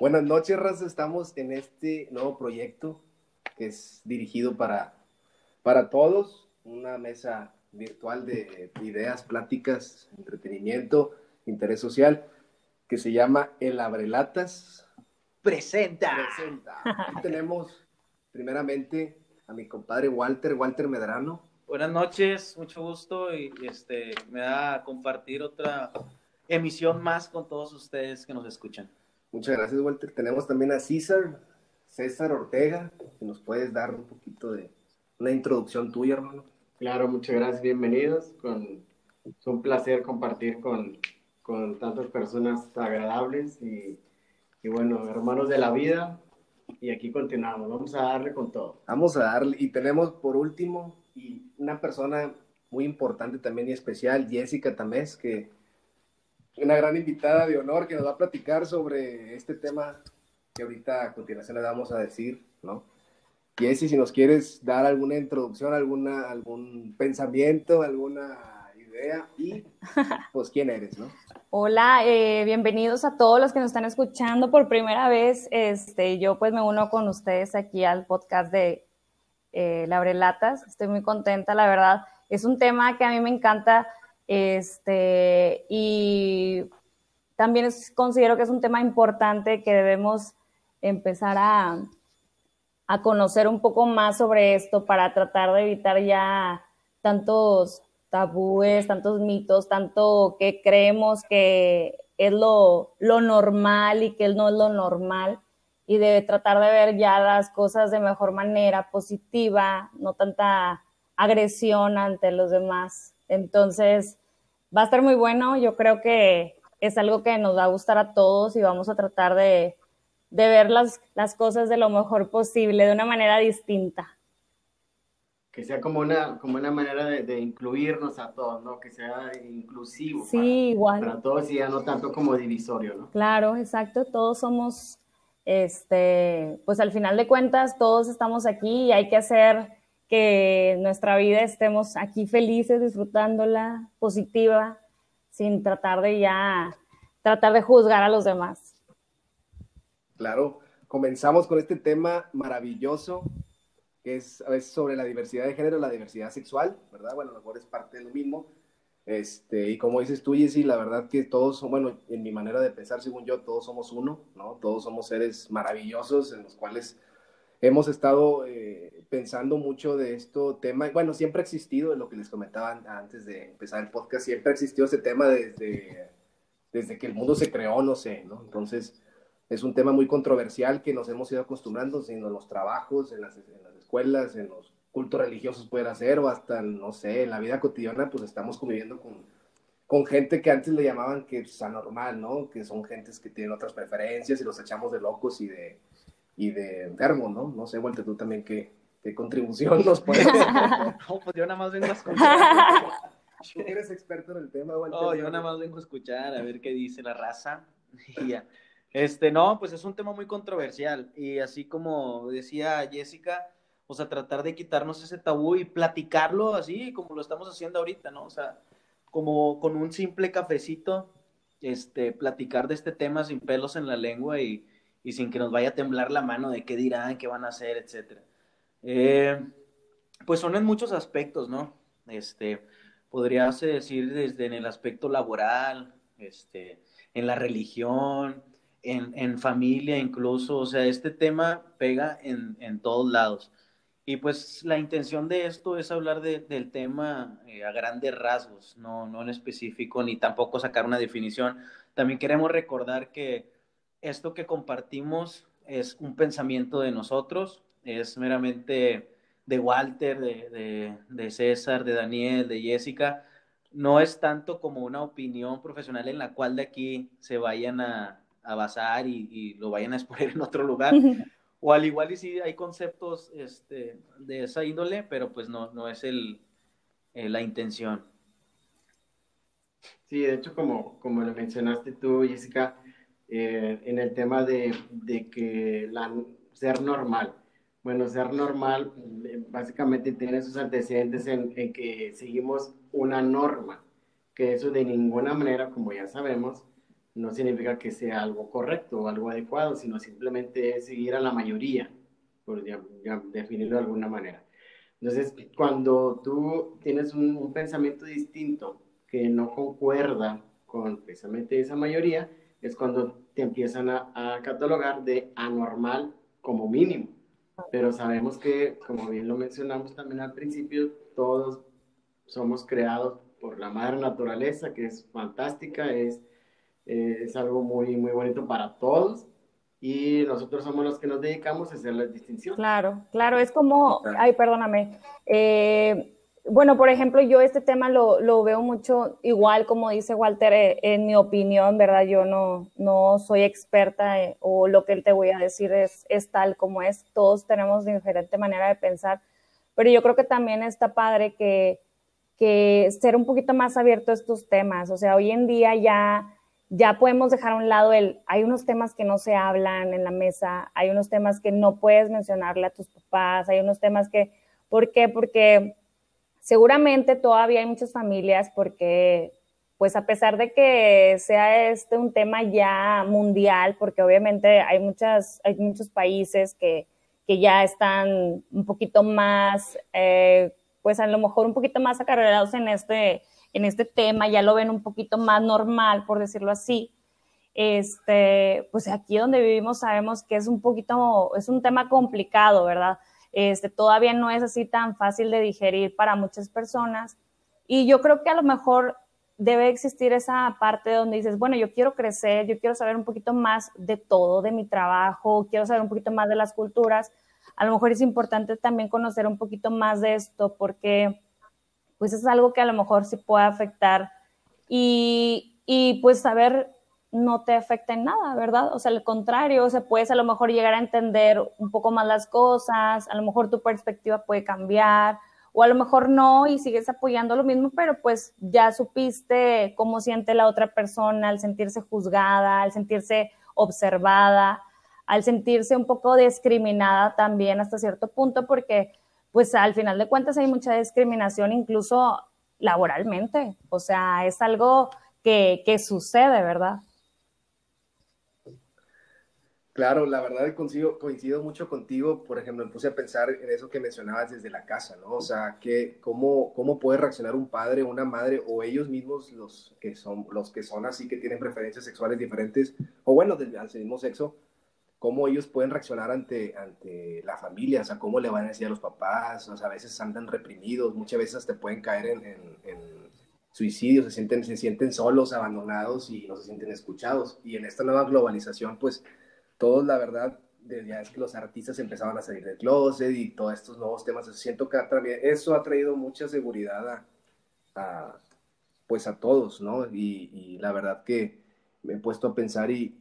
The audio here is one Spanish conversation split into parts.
Buenas noches, Raza. Estamos en este nuevo proyecto que es dirigido para, para todos. Una mesa virtual de ideas, pláticas, entretenimiento, interés social, que se llama El Abrelatas. Presenta. Presenta. Aquí tenemos primeramente a mi compadre Walter, Walter Medrano. Buenas noches, mucho gusto y este me da a compartir otra emisión más con todos ustedes que nos escuchan. Muchas gracias, Walter. Tenemos también a César, César Ortega, que nos puedes dar un poquito de una introducción tuya, hermano. Claro, muchas gracias, bienvenidos. Con, es un placer compartir con, con tantas personas agradables y, y bueno, hermanos de la vida. Y aquí continuamos, vamos a darle con todo. Vamos a darle, y tenemos por último, y una persona muy importante también y especial, Jessica Tamés, que una gran invitada de honor que nos va a platicar sobre este tema que ahorita a continuación le vamos a decir, ¿no? Jessy, si nos quieres dar alguna introducción, alguna, algún pensamiento, alguna idea y pues quién eres, ¿no? Hola, eh, bienvenidos a todos los que nos están escuchando por primera vez. Este, yo pues me uno con ustedes aquí al podcast de eh, Labrelatas. Estoy muy contenta, la verdad. Es un tema que a mí me encanta este, y también considero que es un tema importante que debemos empezar a, a conocer un poco más sobre esto para tratar de evitar ya tantos tabúes, tantos mitos, tanto que creemos que es lo, lo normal y que no es lo normal y de tratar de ver ya las cosas de mejor manera, positiva, no tanta agresión ante los demás. Entonces, va a estar muy bueno. Yo creo que es algo que nos va a gustar a todos y vamos a tratar de, de ver las, las cosas de lo mejor posible, de una manera distinta. Que sea como una, como una manera de, de incluirnos a todos, ¿no? Que sea inclusivo. Sí, para, igual. Para todos y ya no tanto como divisorio, ¿no? Claro, exacto. Todos somos, este, pues al final de cuentas, todos estamos aquí y hay que hacer que nuestra vida estemos aquí felices, disfrutándola, positiva, sin tratar de ya, tratar de juzgar a los demás. Claro, comenzamos con este tema maravilloso que es, sobre la diversidad de género, la diversidad sexual, ¿verdad? Bueno, a lo mejor es parte de lo mismo. Este, y como dices tú, Jessy, la verdad que todos, bueno, en mi manera de pensar, según yo, todos somos uno, ¿no? Todos somos seres maravillosos en los cuales hemos estado eh, pensando mucho de esto tema. Bueno, siempre ha existido, lo que les comentaba antes de empezar el podcast, siempre ha existido ese tema desde, desde que el mundo se creó, no sé, ¿no? Entonces, es un tema muy controversial que nos hemos ido acostumbrando en los trabajos, en las, en las escuelas, en los cultos religiosos puede hacer, o hasta, no sé, en la vida cotidiana, pues estamos conviviendo con, con gente que antes le llamaban que es anormal, ¿no? Que son gentes que tienen otras preferencias y los echamos de locos y de, y de enfermos, ¿no? No sé, Walter, tú también, ¿qué, qué contribución nos puedes No, pues yo nada más vengo a escuchar. Tú eres experto en el tema, Walter. Oh, yo nada más vengo a escuchar, a ver qué dice la raza. Y ya. Este, no, pues es un tema muy controversial. Y así como decía Jessica, o sea, tratar de quitarnos ese tabú y platicarlo así como lo estamos haciendo ahorita, ¿no? O sea, como con un simple cafecito, este, platicar de este tema sin pelos en la lengua y, y sin que nos vaya a temblar la mano de qué dirán, qué van a hacer, etcétera. Eh, pues son en muchos aspectos, ¿no? Este, podrías decir desde en el aspecto laboral, este, en la religión, en, en familia incluso, o sea, este tema pega en, en, todos lados. Y pues la intención de esto es hablar de, del tema eh, a grandes rasgos, no, no en específico, ni tampoco sacar una definición. También queremos recordar que esto que compartimos es un pensamiento de nosotros, es meramente de Walter, de, de, de, César, de Daniel, de Jessica. No es tanto como una opinión profesional en la cual de aquí se vayan a, a basar y, y, lo vayan a exponer en otro lugar. o al igual y sí hay conceptos este, de esa índole, pero pues no, no es el, eh, la intención. Sí, de hecho, como, como lo mencionaste tú, Jessica, eh, en el tema de, de que la, ser normal. Bueno, ser normal eh, básicamente tiene sus antecedentes en, en, que seguimos una norma, que eso de ninguna manera, como ya sabemos, no significa que sea algo correcto o algo adecuado, sino simplemente es seguir a la mayoría, por definirlo de alguna manera. Entonces, cuando tú tienes un, pensamiento distinto que no concuerda con precisamente esa mayoría, es cuando te empiezan a, a catalogar de anormal como mínimo. Pero sabemos que, como bien lo mencionamos también al principio, todos somos creados por la madre naturaleza, que es fantástica, es, eh, es algo muy, muy bonito para todos. Y nosotros somos los que nos dedicamos a hacer la distinción. Claro, claro, es como, ay, perdóname, eh, bueno, por ejemplo, yo este tema lo, lo veo mucho igual, como dice Walter, eh, en mi opinión, ¿verdad? Yo no, no soy experta eh, o lo que él te voy a decir es, es tal como es. Todos tenemos diferente manera de pensar, pero yo creo que también está padre que, que ser un poquito más abierto a estos temas. O sea, hoy en día ya, ya podemos dejar a un lado el, hay unos temas que no se hablan en la mesa, hay unos temas que no puedes mencionarle a tus papás, hay unos temas que, ¿por qué? Porque Seguramente todavía hay muchas familias porque, pues a pesar de que sea este un tema ya mundial, porque obviamente hay, muchas, hay muchos países que, que ya están un poquito más, eh, pues a lo mejor un poquito más acarreados en este, en este tema, ya lo ven un poquito más normal, por decirlo así. Este, pues aquí donde vivimos sabemos que es un poquito, es un tema complicado, ¿verdad? Este, todavía no es así tan fácil de digerir para muchas personas. Y yo creo que a lo mejor debe existir esa parte donde dices, bueno, yo quiero crecer, yo quiero saber un poquito más de todo, de mi trabajo, quiero saber un poquito más de las culturas. A lo mejor es importante también conocer un poquito más de esto porque pues es algo que a lo mejor sí puede afectar y, y pues saber no te afecta en nada, ¿verdad? O sea, al contrario, o sea, puedes a lo mejor llegar a entender un poco más las cosas, a lo mejor tu perspectiva puede cambiar, o a lo mejor no y sigues apoyando lo mismo, pero pues ya supiste cómo siente la otra persona al sentirse juzgada, al sentirse observada, al sentirse un poco discriminada también hasta cierto punto, porque pues al final de cuentas hay mucha discriminación incluso laboralmente, o sea, es algo que, que sucede, ¿verdad? Claro, la verdad coincido, coincido mucho contigo. Por ejemplo, me puse a pensar en eso que mencionabas desde la casa, ¿no? O sea, que cómo, cómo puede reaccionar un padre, una madre o ellos mismos los que son los que son así que tienen preferencias sexuales diferentes o bueno, del, mismo sexo, cómo ellos pueden reaccionar ante, ante la familia, o sea, cómo le van a decir a los papás, o sea, a veces andan reprimidos, muchas veces te pueden caer en, en, suicidios, se sienten, se sienten solos, abandonados y no se sienten escuchados. Y en esta nueva globalización, pues todos, la verdad, ya es que los artistas empezaban a salir del closet y todos estos nuevos temas. Siento que eso ha traído mucha seguridad a, pues a todos, ¿no? Y, la verdad que me he puesto a pensar y,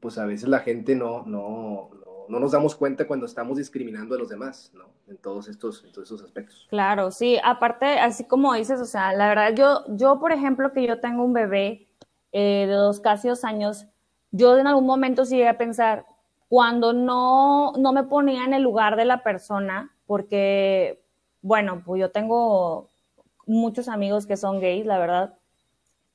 pues a veces la gente no, no, no, nos damos cuenta cuando estamos discriminando a los demás, ¿no? En todos estos, en todos estos aspectos. Claro, sí, aparte, así como dices, o sea, la verdad, yo, yo por ejemplo, que yo tengo un bebé eh, de dos, casi dos años, yo en algún momento sí llegué a pensar, cuando no, no me ponía en el lugar de la persona, porque, bueno, pues yo tengo muchos amigos que son gays, la verdad.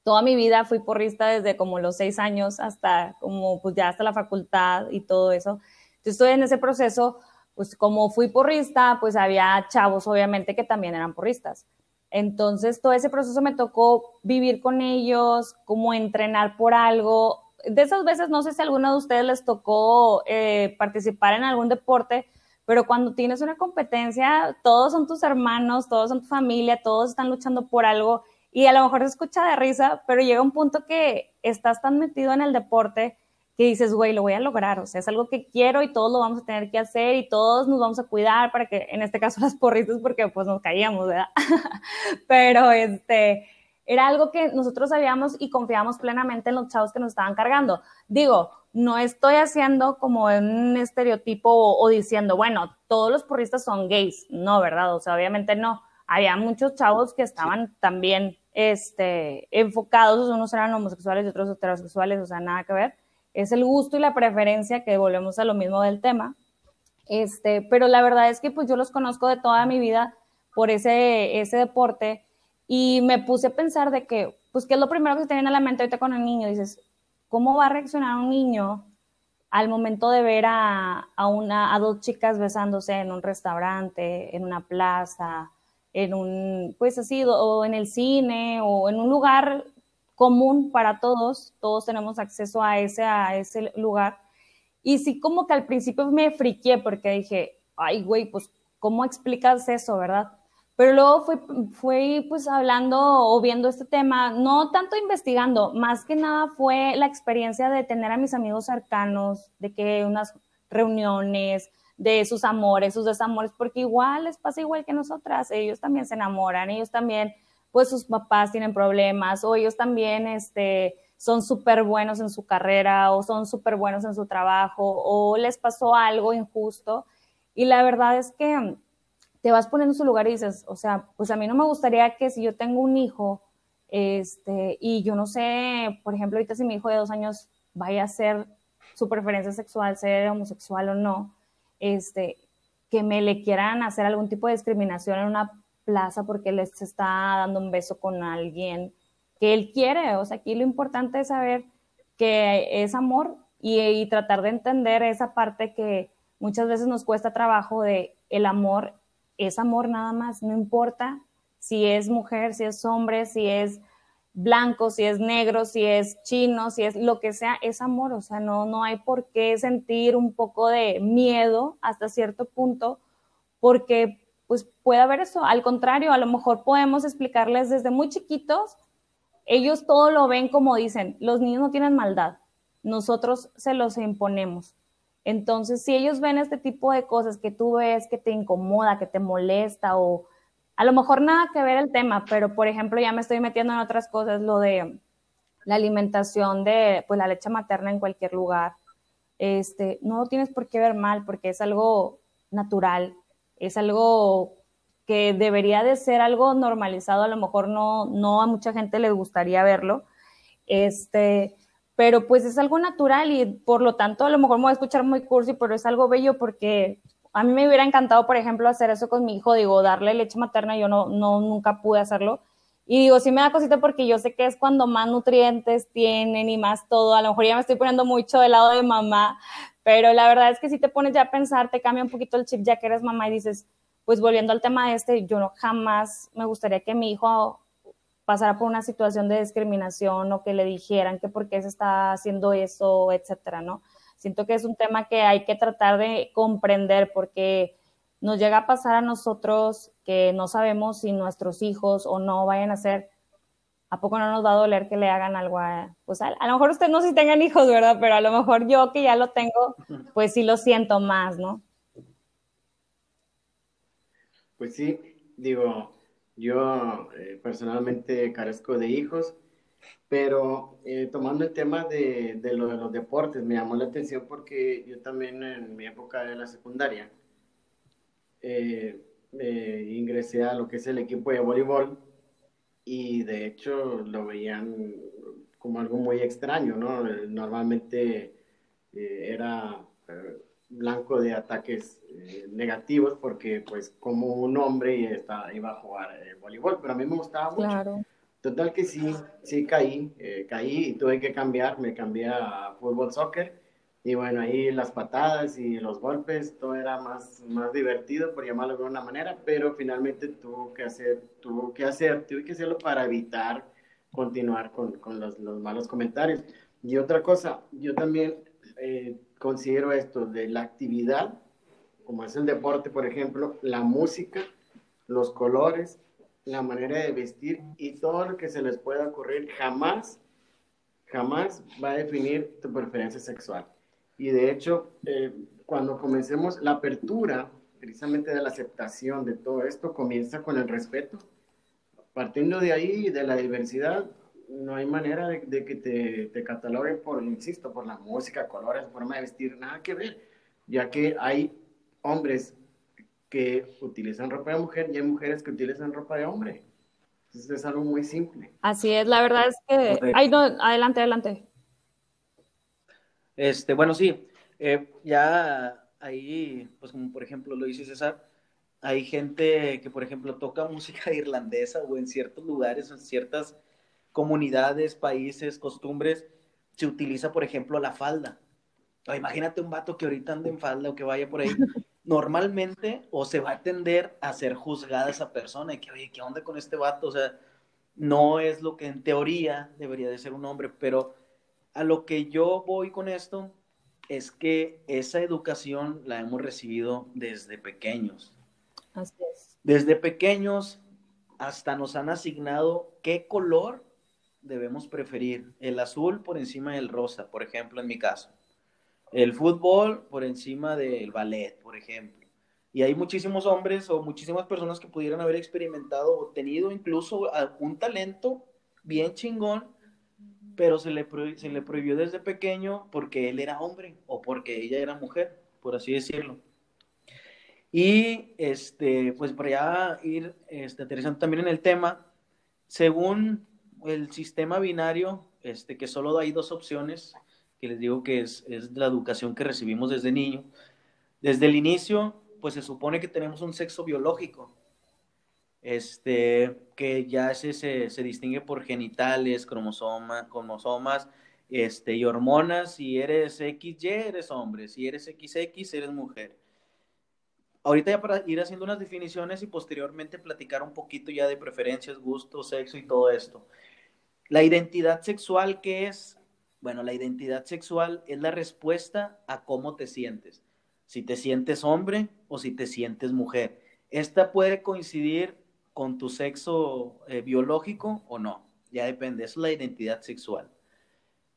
Toda mi vida fui porrista desde como los seis años hasta como pues ya hasta la facultad y todo eso. Entonces estoy en ese proceso, pues como fui porrista, pues había chavos obviamente que también eran porristas. Entonces todo ese proceso me tocó vivir con ellos, como entrenar por algo, de esas veces, no sé si a alguno de ustedes les tocó eh, participar en algún deporte, pero cuando tienes una competencia, todos son tus hermanos, todos son tu familia, todos están luchando por algo y a lo mejor se escucha de risa, pero llega un punto que estás tan metido en el deporte que dices, güey, lo voy a lograr, o sea, es algo que quiero y todos lo vamos a tener que hacer y todos nos vamos a cuidar para que, en este caso las porritas, porque pues nos caíamos, ¿verdad? pero este, era algo que nosotros sabíamos y confiábamos plenamente en los chavos que nos estaban cargando. Digo, no estoy haciendo como un estereotipo o, diciendo, bueno, todos los porristas son gays. No, ¿verdad? O sea, obviamente no. Había muchos chavos que estaban también este, enfocados, unos eran homosexuales y otros heterosexuales, o sea, nada que ver. Es el gusto y la preferencia que volvemos a lo mismo del tema. Este, pero la verdad es que pues yo los conozco de toda mi vida por ese, ese deporte y me puse a pensar de que, pues, ¿qué es lo primero que se te viene a la mente ahorita con el niño? Dices, ¿cómo va a reaccionar un niño al momento de ver a, a, una, a dos chicas besándose en un restaurante, en una plaza, en un, pues así, o en el cine, o en un lugar común para todos, todos tenemos acceso a ese, a ese lugar. Y sí, como que al principio me friqué porque dije, ay, güey, pues, ¿cómo explicas eso, verdad? Pero luego fui, fui pues hablando o viendo este tema, no tanto investigando, más que nada fue la experiencia de tener a mis amigos cercanos, de que unas reuniones, de sus amores, sus desamores, porque igual les pasa igual que nosotras, ellos también se enamoran, ellos también, pues sus papás tienen problemas, o ellos también, este, son súper buenos en su carrera, o son súper buenos en su trabajo, o les pasó algo injusto, y la verdad es que te vas poniendo en su lugar y dices, o sea, pues a mí no me gustaría que si yo tengo un hijo, este, y yo no sé, por ejemplo, ahorita si mi hijo de dos años vaya a ser su preferencia sexual, ser homosexual o no, este, que me le quieran hacer algún tipo de discriminación en una plaza porque les está dando un beso con alguien que él quiere. O sea, aquí lo importante es saber que es amor y, y tratar de entender esa parte que muchas veces nos cuesta trabajo de el amor es amor nada más, no importa si es mujer, si es hombre, si es blanco, si es negro, si es chino, si es lo que sea, es amor, o sea, no, no hay por qué sentir un poco de miedo hasta cierto punto, porque pues puede haber eso, al contrario, a lo mejor podemos explicarles desde muy chiquitos, ellos todo lo ven como dicen, los niños no tienen maldad, nosotros se los imponemos. Entonces, si ellos ven este tipo de cosas que tú ves que te incomoda, que te molesta o a lo mejor nada que ver el tema, pero por ejemplo ya me estoy metiendo en otras cosas, lo de la alimentación de pues la leche materna en cualquier lugar. Este, no tienes por qué ver mal porque es algo natural, es algo que debería de ser algo normalizado, a lo mejor no, no a mucha gente le gustaría verlo, este, pero pues es algo natural y por lo tanto a lo mejor me voy a escuchar muy cursi, pero es algo bello porque a mí me hubiera encantado, por ejemplo, hacer eso con mi hijo, digo, darle leche materna, yo no, no, nunca pude hacerlo. Y digo, sí me da cosita porque yo sé que es cuando más nutrientes tienen y más todo. A lo mejor ya me estoy poniendo mucho del lado de mamá, pero la verdad es que si te pones ya a pensar, te cambia un poquito el chip ya que eres mamá y dices, pues volviendo al tema de este, yo no, jamás me gustaría que mi hijo pasara por una situación de discriminación o que le dijeran que por qué se está haciendo eso, etcétera, ¿no? Siento que es un tema que hay que tratar de comprender porque nos llega a pasar a nosotros que no sabemos si nuestros hijos o no vayan a ser, ¿a poco no nos va a doler que le hagan algo a, pues a, lo mejor usted no si tengan hijos, ¿verdad? Pero a lo mejor yo que ya lo tengo, pues sí lo siento más, ¿no? Pues sí, digo, yo eh, personalmente carezco de hijos, pero eh, tomando el tema de, de, lo de los deportes, me llamó la atención porque yo también en mi época de la secundaria eh, ingresé a lo que es el equipo de voleibol y de hecho lo veían como algo muy extraño, ¿no? Normalmente eh, era eh, blanco de ataques eh, negativos porque pues como un hombre estaba, iba a jugar voleibol, pero a mí me gustaba mucho. Claro. Total que sí, sí caí, eh, caí y tuve que cambiar, me cambié a fútbol, soccer. Y bueno, ahí las patadas y los golpes, todo era más, más divertido, por llamarlo de una manera, pero finalmente tuvo que hacer, tuvo que hacer, tuve que hacerlo para evitar continuar con, con los, los, malos comentarios. Y otra cosa, yo también eh, considero esto de la actividad, como es el deporte, por ejemplo, la música, los colores, la manera de vestir y todo lo que se les pueda ocurrir jamás, jamás va a definir tu preferencia sexual. Y de hecho, eh, cuando comencemos la apertura, precisamente de la aceptación de todo esto, comienza con el respeto. Partiendo de ahí, de la diversidad, no hay manera de, de que te, te cataloguen por, insisto, por la música, colores, forma de vestir, nada que ver, ya que hay hombres que utilizan ropa de mujer y hay mujeres que utilizan ropa de hombre. Entonces es algo muy simple. Así es, la verdad es que... Ay, no, adelante, adelante. Este, bueno, sí, eh, ya ahí, pues como por ejemplo lo dice César, hay gente que por ejemplo toca música irlandesa o en ciertos lugares, en ciertas comunidades, países, costumbres, se utiliza, por ejemplo, la falda. O imagínate un vato que ahorita ande en falda o que vaya por ahí. Normalmente, o se va a tender a ser juzgada esa persona y que, oye, ¿qué onda con este vato? O sea, no es lo que en teoría debería de ser un hombre, pero a lo que yo voy con esto es que esa educación la hemos recibido desde pequeños. Así es. Desde pequeños hasta nos han asignado qué color debemos preferir. El azul por encima del rosa, por ejemplo, en mi caso. El fútbol por encima del ballet, por ejemplo. Y hay muchísimos hombres o muchísimas personas que pudieran haber experimentado o tenido incluso un talento bien chingón, pero se le, se le prohibió desde pequeño porque él era hombre o porque ella era mujer, por así decirlo. Y este, pues para ya ir este, aterrizando también en el tema, según el sistema binario, este, que solo hay dos opciones, que les digo que es, es la educación que recibimos desde niño, desde el inicio, pues se supone que tenemos un sexo biológico, este, que ya se, se, se distingue por genitales, cromosoma, cromosomas este, y hormonas. Si eres XY, eres hombre. Si eres XX, eres mujer ahorita ya para ir haciendo unas definiciones y posteriormente platicar un poquito ya de preferencias, gustos, sexo y todo esto. La identidad sexual, ¿qué es? Bueno, la identidad sexual es la respuesta a cómo te sientes. Si te sientes hombre o si te sientes mujer. Esta puede coincidir con tu sexo eh, biológico o no. Ya depende. Es la identidad sexual.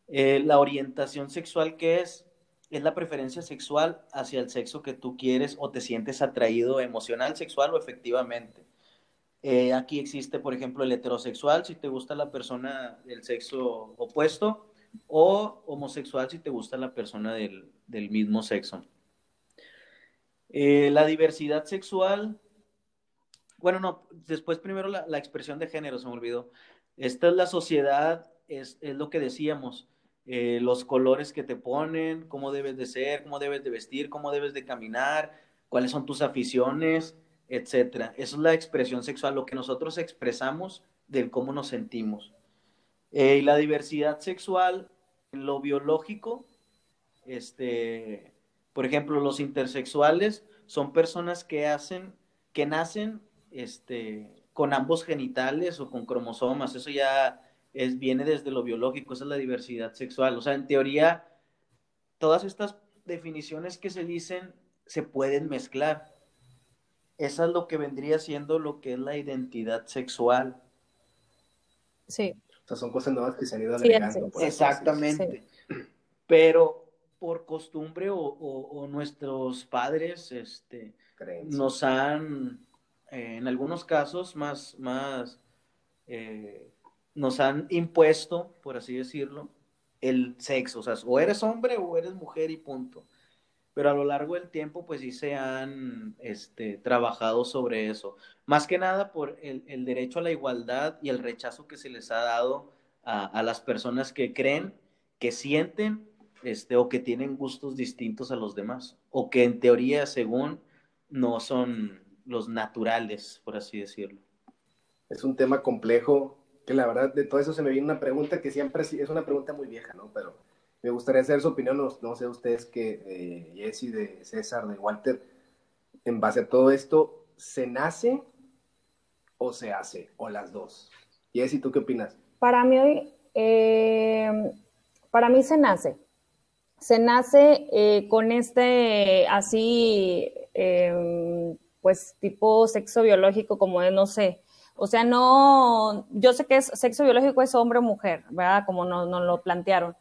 Eh, la orientación sexual, ¿qué es? Es la preferencia sexual hacia el sexo que tú quieres o te sientes atraído emocional, sexual o efectivamente. Eh, aquí existe, por ejemplo, el heterosexual, si te gusta la persona del sexo opuesto, o homosexual, si te gusta la persona del, mismo sexo. Eh, la diversidad sexual, bueno, no, después primero la, la, expresión de género, se me olvidó. Esta es la sociedad, es, es lo que decíamos, eh, los colores que te ponen, cómo debes de ser, cómo debes de vestir, cómo debes de caminar, cuáles son tus aficiones, etcétera. Esa es la expresión sexual, lo que nosotros expresamos del cómo nos sentimos. Eh, y la diversidad sexual, lo biológico, este, por ejemplo, los intersexuales son personas que hacen, que nacen, este, con ambos genitales o con cromosomas. Eso ya es, viene desde lo biológico, esa es la diversidad sexual. O sea, en teoría, todas estas definiciones que se dicen se pueden mezclar. Esa es lo que vendría siendo lo que es la identidad sexual. Sí. O sea, son cosas nuevas que se han ido agregando. Exactamente. Pero por costumbre o, nuestros padres este, nos han, eh, en algunos casos, más, más eh, nos han impuesto, por así decirlo, el sexo, o eres hombre o eres mujer y punto. Pero a lo largo del tiempo, pues sí se han este, trabajado sobre eso. Más que nada por el, derecho a la igualdad y el rechazo que se les ha dado a, las personas que creen, que sienten este, o que tienen gustos distintos a los demás, o que en teoría, según, no son los naturales, por así decirlo. Es un tema complejo que la verdad de todo eso se me viene una pregunta que siempre es una pregunta muy vieja, ¿no? Pero me gustaría saber su opinión, no, sé ustedes que de Jesse, de César, de Walter, en base a todo esto, ¿se nace o se hace? O las dos. Jesse, ¿tú qué opinas? Para mí, eh, para mí se nace. Se nace eh, con este así, eh, pues tipo sexo biológico, como de, no sé, o sea, no, yo sé que es sexo biológico es hombre o mujer, ¿verdad? Como nos, lo plantearon.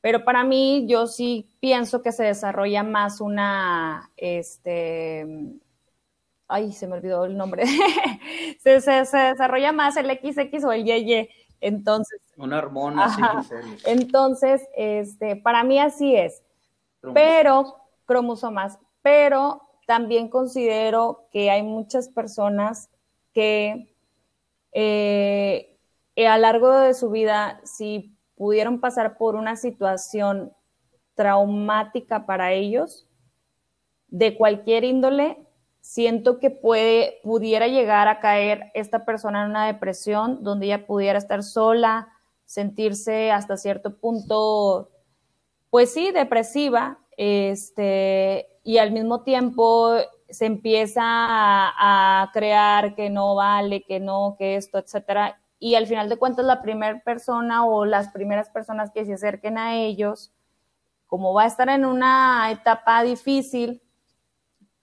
Pero para mí, yo sí pienso que se desarrolla más una, este, ay, se me olvidó el nombre. se, desarrolla más el XX o el YY. Entonces. Una hormona, sí, Entonces, este, para mí así es. Pero, cromosomas, pero también considero que hay muchas personas que eh, a lo largo de su vida, si pudieron pasar por una situación traumática para ellos, de cualquier índole, siento que puede, pudiera llegar a caer esta persona en una depresión donde ella pudiera estar sola, sentirse hasta cierto punto, pues sí, depresiva, este, y al mismo tiempo se empieza a, a, crear que no vale, que no, que esto, etcétera. Y al final de cuentas, la primera persona o las primeras personas que se acerquen a ellos, como va a estar en una etapa difícil,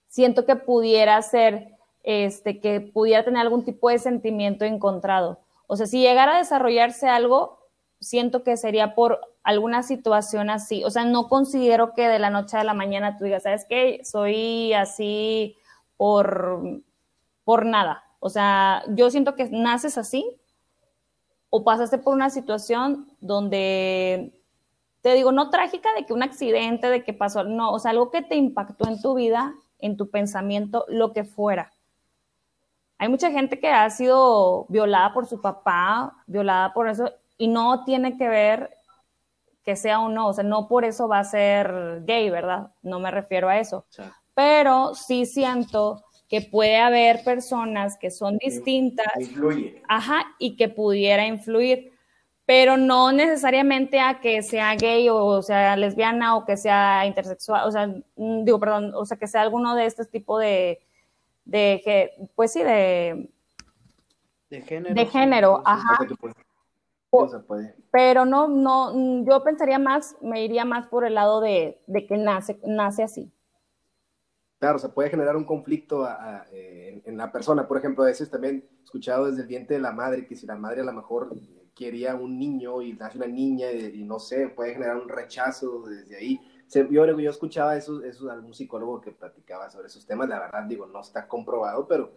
siento que pudiera ser, este, que pudiera tener algún tipo de sentimiento encontrado. O sea, si llegara a desarrollarse algo, siento que sería por alguna situación así. O sea, no considero que de la noche a la mañana tú digas, ¿sabes qué? Soy así por, por nada. O sea, yo siento que naces así o pasaste por una situación donde, te digo, no trágica de que un accidente, de que pasó, no, o sea, algo que te impactó en tu vida, en tu pensamiento, lo que fuera. Hay mucha gente que ha sido violada por su papá, violada por eso, y no tiene que ver que sea o no, o sea, no por eso va a ser gay, ¿verdad? No me refiero a eso. Sí. Pero sí siento que puede haber personas que son distintas. Influye. Ajá, y que pudiera influir, pero no necesariamente a que sea gay o sea lesbiana o que sea intersexual, o sea, mm, digo, perdón, o sea, que sea alguno de estos tipos de, de que, pues sí, de... De género. De género, sí, Se puede. Pero no, no, yo pensaría más, me iría más por el lado de, de que nace, nace así. Claro, se puede generar un conflicto a, a, en, en, la persona. Por ejemplo, a veces también escuchado desde el diente de la madre que si la madre a lo mejor quería un niño y nace una niña y, y, no sé, puede generar un rechazo desde ahí. Yo, yo escuchaba eso, eso algún psicólogo que platicaba sobre esos temas. La verdad, digo, no está comprobado, pero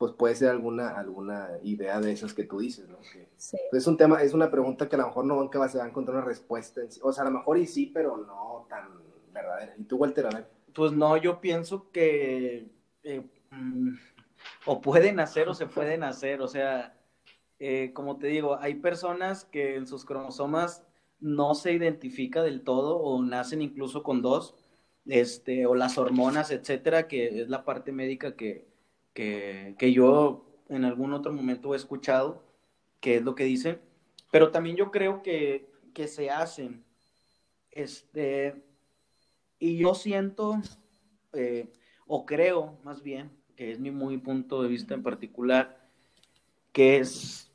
pues puede ser alguna, alguna idea de esas que tú dices, ¿no? Que, sí. Es un tema, es una pregunta que a lo mejor no nunca se va a encontrar una respuesta. En sí. O sea, a lo mejor y sí, pero no tan verdadera. ¿Y tú, Walter, a ver? Pues no, yo pienso que eh, mm, o pueden hacer o se pueden hacer. O sea, eh, como te digo, hay personas que en sus cromosomas no se identifica del todo o nacen incluso con dos, este, o las hormonas, etcétera, que es la parte médica que, que, que, yo en algún otro momento he escuchado, que es lo que dicen, pero también yo creo que, que se hacen. Este, y yo siento, eh, o creo más bien, que es mi muy punto de vista en particular, que es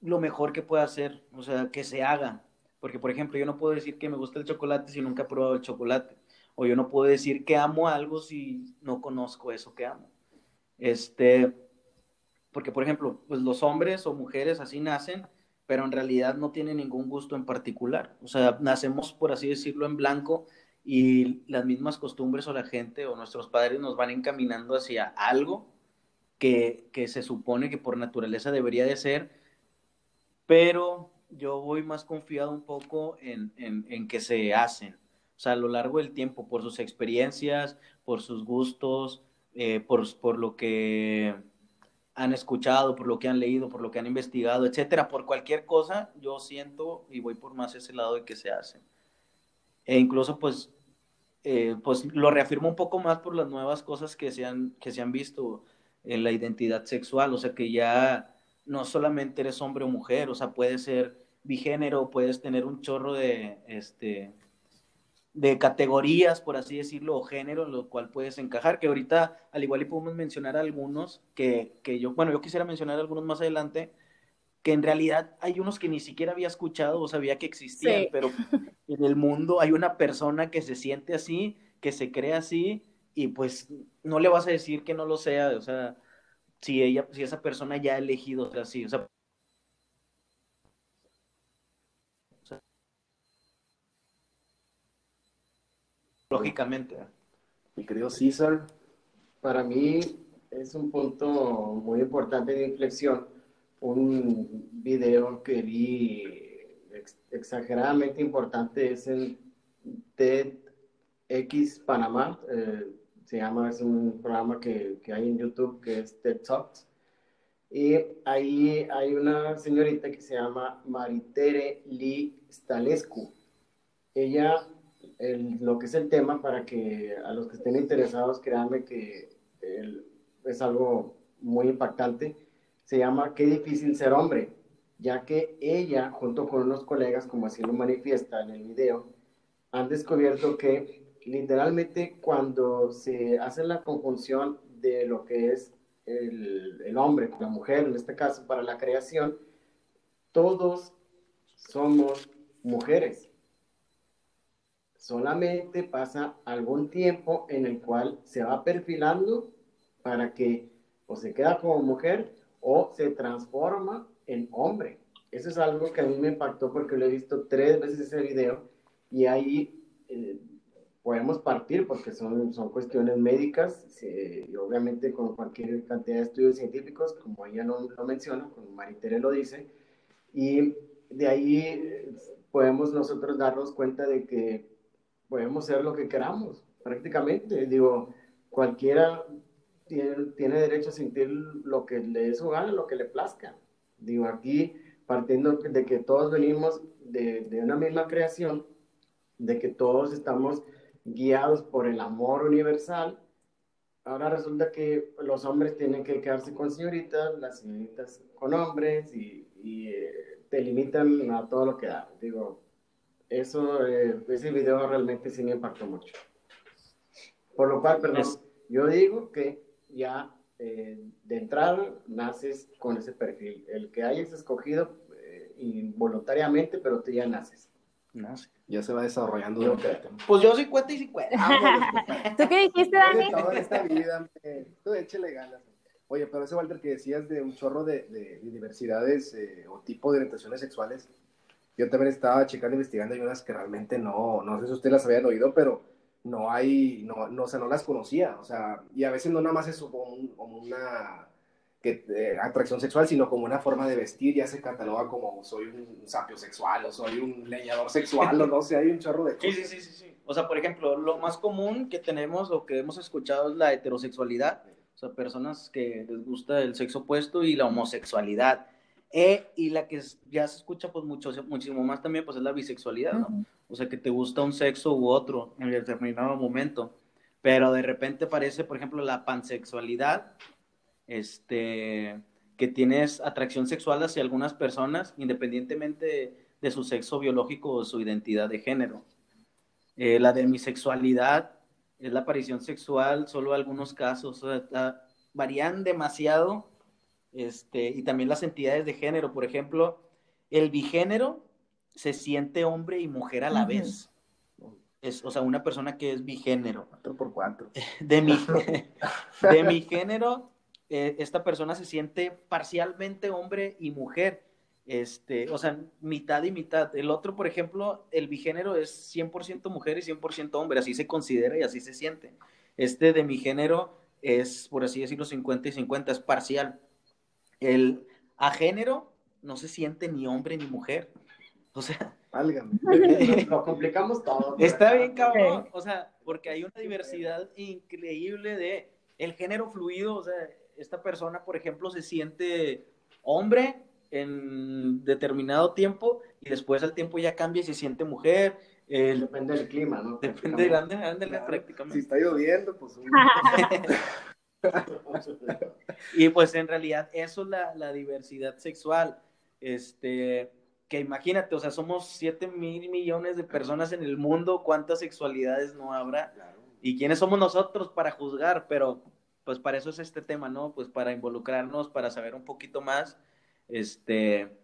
lo mejor que puede hacer, o sea, que se haga. Porque, por ejemplo, yo no puedo decir que me gusta el chocolate si nunca he probado el chocolate. O yo no puedo decir que amo algo si no conozco eso que amo. Este, porque, por ejemplo, pues los hombres o mujeres así nacen, pero en realidad no tienen ningún gusto en particular. O sea, nacemos, por así decirlo, en blanco y las mismas costumbres o la gente o nuestros padres nos van encaminando hacia algo que, que se supone que por naturaleza debería de ser, pero yo voy más confiado un poco en, en, en que se hacen. O sea, a lo largo del tiempo, por sus experiencias, por sus gustos, eh, por, por, lo que han escuchado, por lo que han leído, por lo que han investigado, etcétera, por cualquier cosa, yo siento y voy por más ese lado de que se hace. E incluso, pues, eh, pues lo reafirmo un poco más por las nuevas cosas que se, han, que se han visto en la identidad sexual, o sea, que ya no solamente eres hombre o mujer, o sea, puedes ser bigénero, puedes tener un chorro de, este, de categorías, por así decirlo, o género en lo cual puedes encajar, que ahorita al igual y podemos mencionar algunos que, que yo, bueno, yo quisiera mencionar algunos más adelante, que en realidad hay unos que ni siquiera había escuchado o sabía que existían, Sí. pero en el mundo hay una persona que se siente así, que se cree así, y pues no le vas a decir que no lo sea, o sea, si ella, si esa persona ya ha elegido ser así, o sea, lógicamente. Mi querido César, Para mí es un punto muy importante de inflexión. Un video que vi ex- exageradamente importante es en TEDx Panamá. eh, se llama, es un programa que, que hay en YouTube que es TED Talks. Y ahí hay una señorita que se llama Maritere Lee Stalescu. Ella, el- lo que es el tema, para que a los que estén interesados, créanme que es algo muy impactante, se llama Qué difícil ser hombre. ya que ella, junto con unos colegas, como así lo manifiesta en el video, han descubierto que literalmente cuando se hace la conjunción de lo que es el, el hombre la mujer, en este caso para la creación, todos somos mujeres. Solamente pasa algún tiempo en el cual se va perfilando para que o se queda como mujer o se transforma en hombre. Eso es algo que a mí me impactó porque lo he visto tres veces ese video y ahí eh, podemos partir porque son, son cuestiones médicas y obviamente con cualquier cantidad de estudios científicos, como ella lo, lo menciona, como Maritere lo dice, y de ahí eh, podemos nosotros darnos cuenta de que podemos ser lo que queramos, prácticamente. Digo, cualquiera tiene, tiene derecho a sentir lo que le dé su gana, lo que le plazca. Digo, aquí partiendo de que todos venimos de, de una misma creación, de que todos estamos guiados por el amor universal, ahora resulta que los hombres tienen que quedarse con señoritas, las señoritas con hombres y, y eh, te limitan a todo lo que da. Digo, eso, eh, ese video realmente sí me impactó mucho. Por lo cual, perdón, yo digo que ya eh, de entrada naces con ese perfil. El que hayas escogido eh, involuntariamente, pero tú ya naces. Nace. Ya se va desarrollando. Yo pues yo 50 y 50. ¿Tú qué dijiste, Dani? Toda esta vida, tú échale ganas. Oye, pero ese Walter que decías de un chorro de, de, de diversidades eh, o tipo de orientaciones sexuales, yo también estaba checando, investigando, hay unas que realmente no, no sé si ustedes las habían oído, pero no hay, no, no, o sea, no las conocía, o sea, y a veces no nada más es como, un, como una que, eh, atracción sexual, sino como una forma de vestir, ya se cataloga como soy un sapio sexual, o soy un leñador sexual, o no sé, hay un chorro de cosas. Sí, sí, sí, sí, sí. O sea, por ejemplo, lo más común que tenemos o que hemos escuchado es la heterosexualidad, o sea, personas que les gusta el sexo opuesto y la homosexualidad. Eh, y la que ya se escucha pues mucho, muchísimo más también pues es la bisexualidad, ¿no? Uh -huh. O sea, que te gusta un sexo u otro en determinado momento. Pero de repente aparece, por ejemplo, la pansexualidad, este, que tienes atracción sexual hacia algunas personas, independientemente de, de su sexo biológico o su identidad de género. Eh, la demisexualidad es la aparición sexual, solo algunos casos, o sea, varían demasiado este, y también las entidades de género, por ejemplo, el bigénero se siente hombre y mujer a la uh -huh. vez. Es, o sea, una persona que es bigénero. Cuatro por cuatro. De mi, de mi género, eh, esta persona se siente parcialmente hombre y mujer. Este, o sea, mitad y mitad. El otro, por ejemplo, el bigénero es 100% mujer y 100% hombre, así se considera y así se siente. Este de mi género es, por así decirlo, 50 y 50, es parcial. El agénero no se siente ni hombre ni mujer. O sea, Válgame. lo complicamos todo. Está bien cabrón, o sea, porque hay una diversidad increíble de el género fluido, o sea, esta persona, por ejemplo, se siente hombre en determinado tiempo y después al tiempo ya cambia y se siente mujer. El, depende del clima, ¿no? Depende del ande, ande, claro. prácticamente. Si está lloviendo, pues... y pues en realidad eso es la, la, diversidad sexual. Este, que imagínate, o sea, somos 7 mil millones de personas en el mundo, ¿cuántas sexualidades no habrá? Claro. ¿Y quiénes somos nosotros para juzgar? Pero pues para eso es este tema, ¿no? Pues para involucrarnos, para saber un poquito más, este,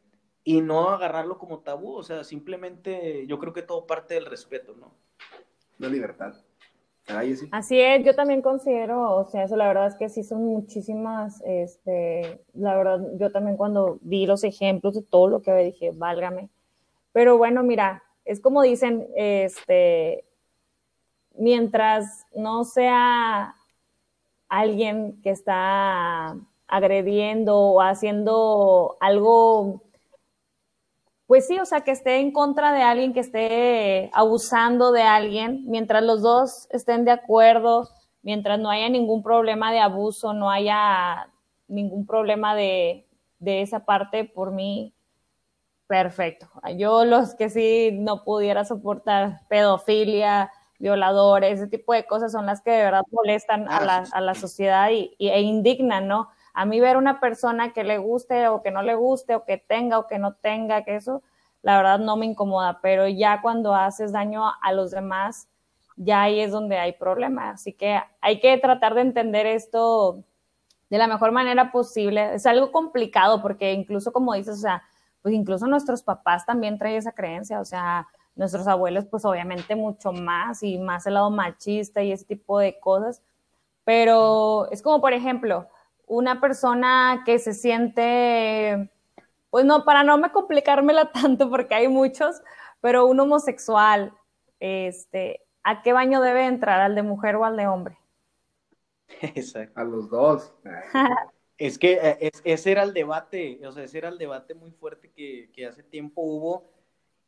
y no agarrarlo como tabú, o sea, simplemente yo creo que todo parte del respeto, ¿no? La libertad. Así es, yo también considero, o sea, eso la verdad es que sí son muchísimas, este, la verdad, yo también cuando vi los ejemplos de todo lo que había dije, válgame. Pero bueno, mira, es como dicen, este, mientras no sea alguien que está agrediendo o haciendo algo pues sí, o sea, que esté en contra de alguien, que esté abusando de alguien, mientras los dos estén de acuerdo, mientras no haya ningún problema de abuso, no haya ningún problema de, de esa parte, por mí, perfecto. Yo los que sí no pudiera soportar pedofilia, violadores, ese tipo de cosas son las que de verdad molestan a la, a la sociedad y, y, e indignan, ¿no? A mí ver una persona que le guste o que no le guste o que tenga o que no tenga, que eso, la verdad no me incomoda, pero ya cuando haces daño a los demás, ya ahí es donde hay problemas. Así que hay que tratar de entender esto de la mejor manera posible. Es algo complicado porque incluso como dices, o sea, pues incluso nuestros papás también traen esa creencia, o sea, nuestros abuelos pues obviamente mucho más y más el lado machista y ese tipo de cosas. Pero es como, por ejemplo, una persona que se siente, pues no, para no me complicármela tanto porque hay muchos, pero un homosexual, este, ¿a qué baño debe entrar? ¿Al de mujer o al de hombre? Exacto. A los dos. es que eh, ese era el debate, o sea, ese era el debate muy fuerte que, hace tiempo hubo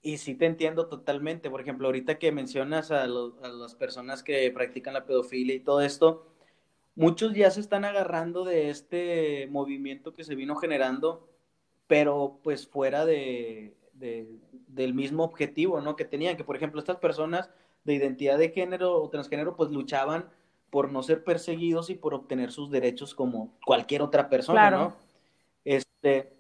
y sí te entiendo totalmente. Por ejemplo, ahorita que mencionas a, a las personas que practican la pedofilia y todo esto, muchos ya se están agarrando de este movimiento que se vino generando, pero pues fuera de, del mismo objetivo, ¿no? Que tenían, que por ejemplo estas personas de identidad de género o transgénero pues luchaban por no ser perseguidos y por obtener sus derechos como cualquier otra persona, ¿no? Este,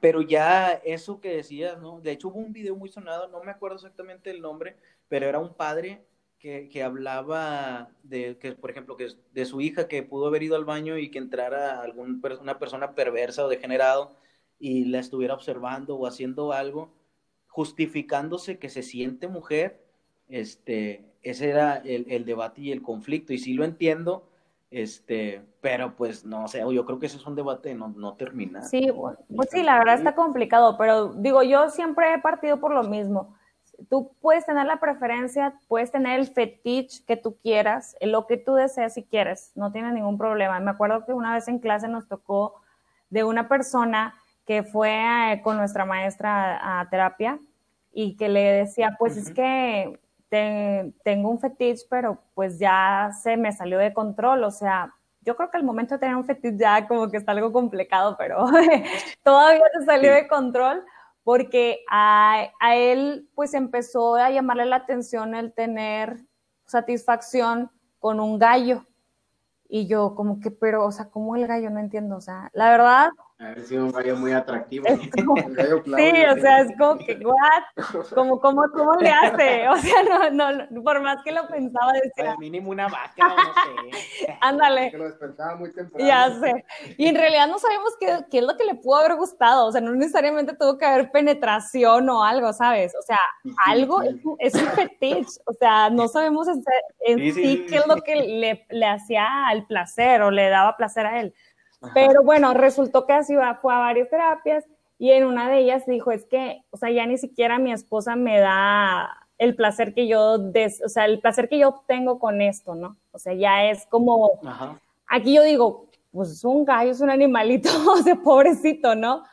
pero ya eso que decías, ¿no? De hecho hubo un video muy sonado, no me acuerdo exactamente el nombre, pero era un padre que, que, hablaba de que, por ejemplo, que de su hija que pudo haber ido al baño y que entrara algún, una persona perversa o degenerado y la estuviera observando o haciendo algo, justificándose que se siente mujer, este, ese era el, el debate y el conflicto, y sí lo entiendo, este, pero pues no sé, yo creo que ese es un debate no, no termina. Sí, pues sí, la verdad está complicado, pero digo, yo siempre he partido por lo mismo tú puedes tener la preferencia, puedes tener el fetiche que tú quieras, lo que tú deseas si quieres, no tiene ningún problema. Me acuerdo que una vez en clase nos tocó de una persona que fue eh, con nuestra maestra a, terapia y que le decía, pues es que tengo un fetiche, pero pues ya se me salió de control, o sea, yo creo que al momento de tener un fetiche ya como que está algo complicado, pero todavía se salió de control porque a, él pues empezó a llamarle la atención el tener satisfacción con un gallo. Y yo como que, pero, o sea, ¿cómo el gallo? No entiendo, o sea, la verdad, ha sido un gallo muy atractivo. sí, o sea, es como que, what? ¿Cómo, cómo, cómo le hace? O sea, no, no, por más que lo pensaba, decía. Al mínimo una vaca, no sé. Ándale. Que lo despertaba muy temprano. Ya sé. Y en realidad no sabemos qué, qué, es lo que le pudo haber gustado. O sea, no necesariamente tuvo que haber penetración o algo, ¿sabes? O sea, algo es, un fetiche. O sea, no sabemos en, sí, qué es lo que le, le hacía el placer o le daba placer a él. Pero bueno, resultó que así fue a varias terapias y en una de ellas dijo, es que, o sea, ya ni siquiera mi esposa me da el placer que yo, des, o sea, el placer que yo obtengo con esto, ¿no? O sea, ya es como, aquí yo digo, pues es un gallo, es un animalito, o sea, pobrecito, ¿no?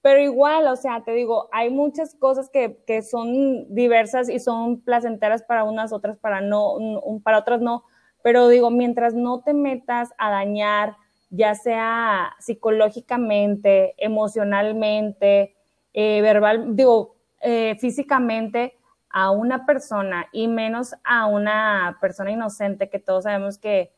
Pero igual, o sea, te digo, hay muchas cosas que, que son diversas y son placenteras para unas, otras para no, para otras no. Pero digo, mientras no te metas a dañar, ya sea psicológicamente, emocionalmente, eh, verbal, digo, eh, físicamente a una persona y menos a una persona inocente que todos sabemos que,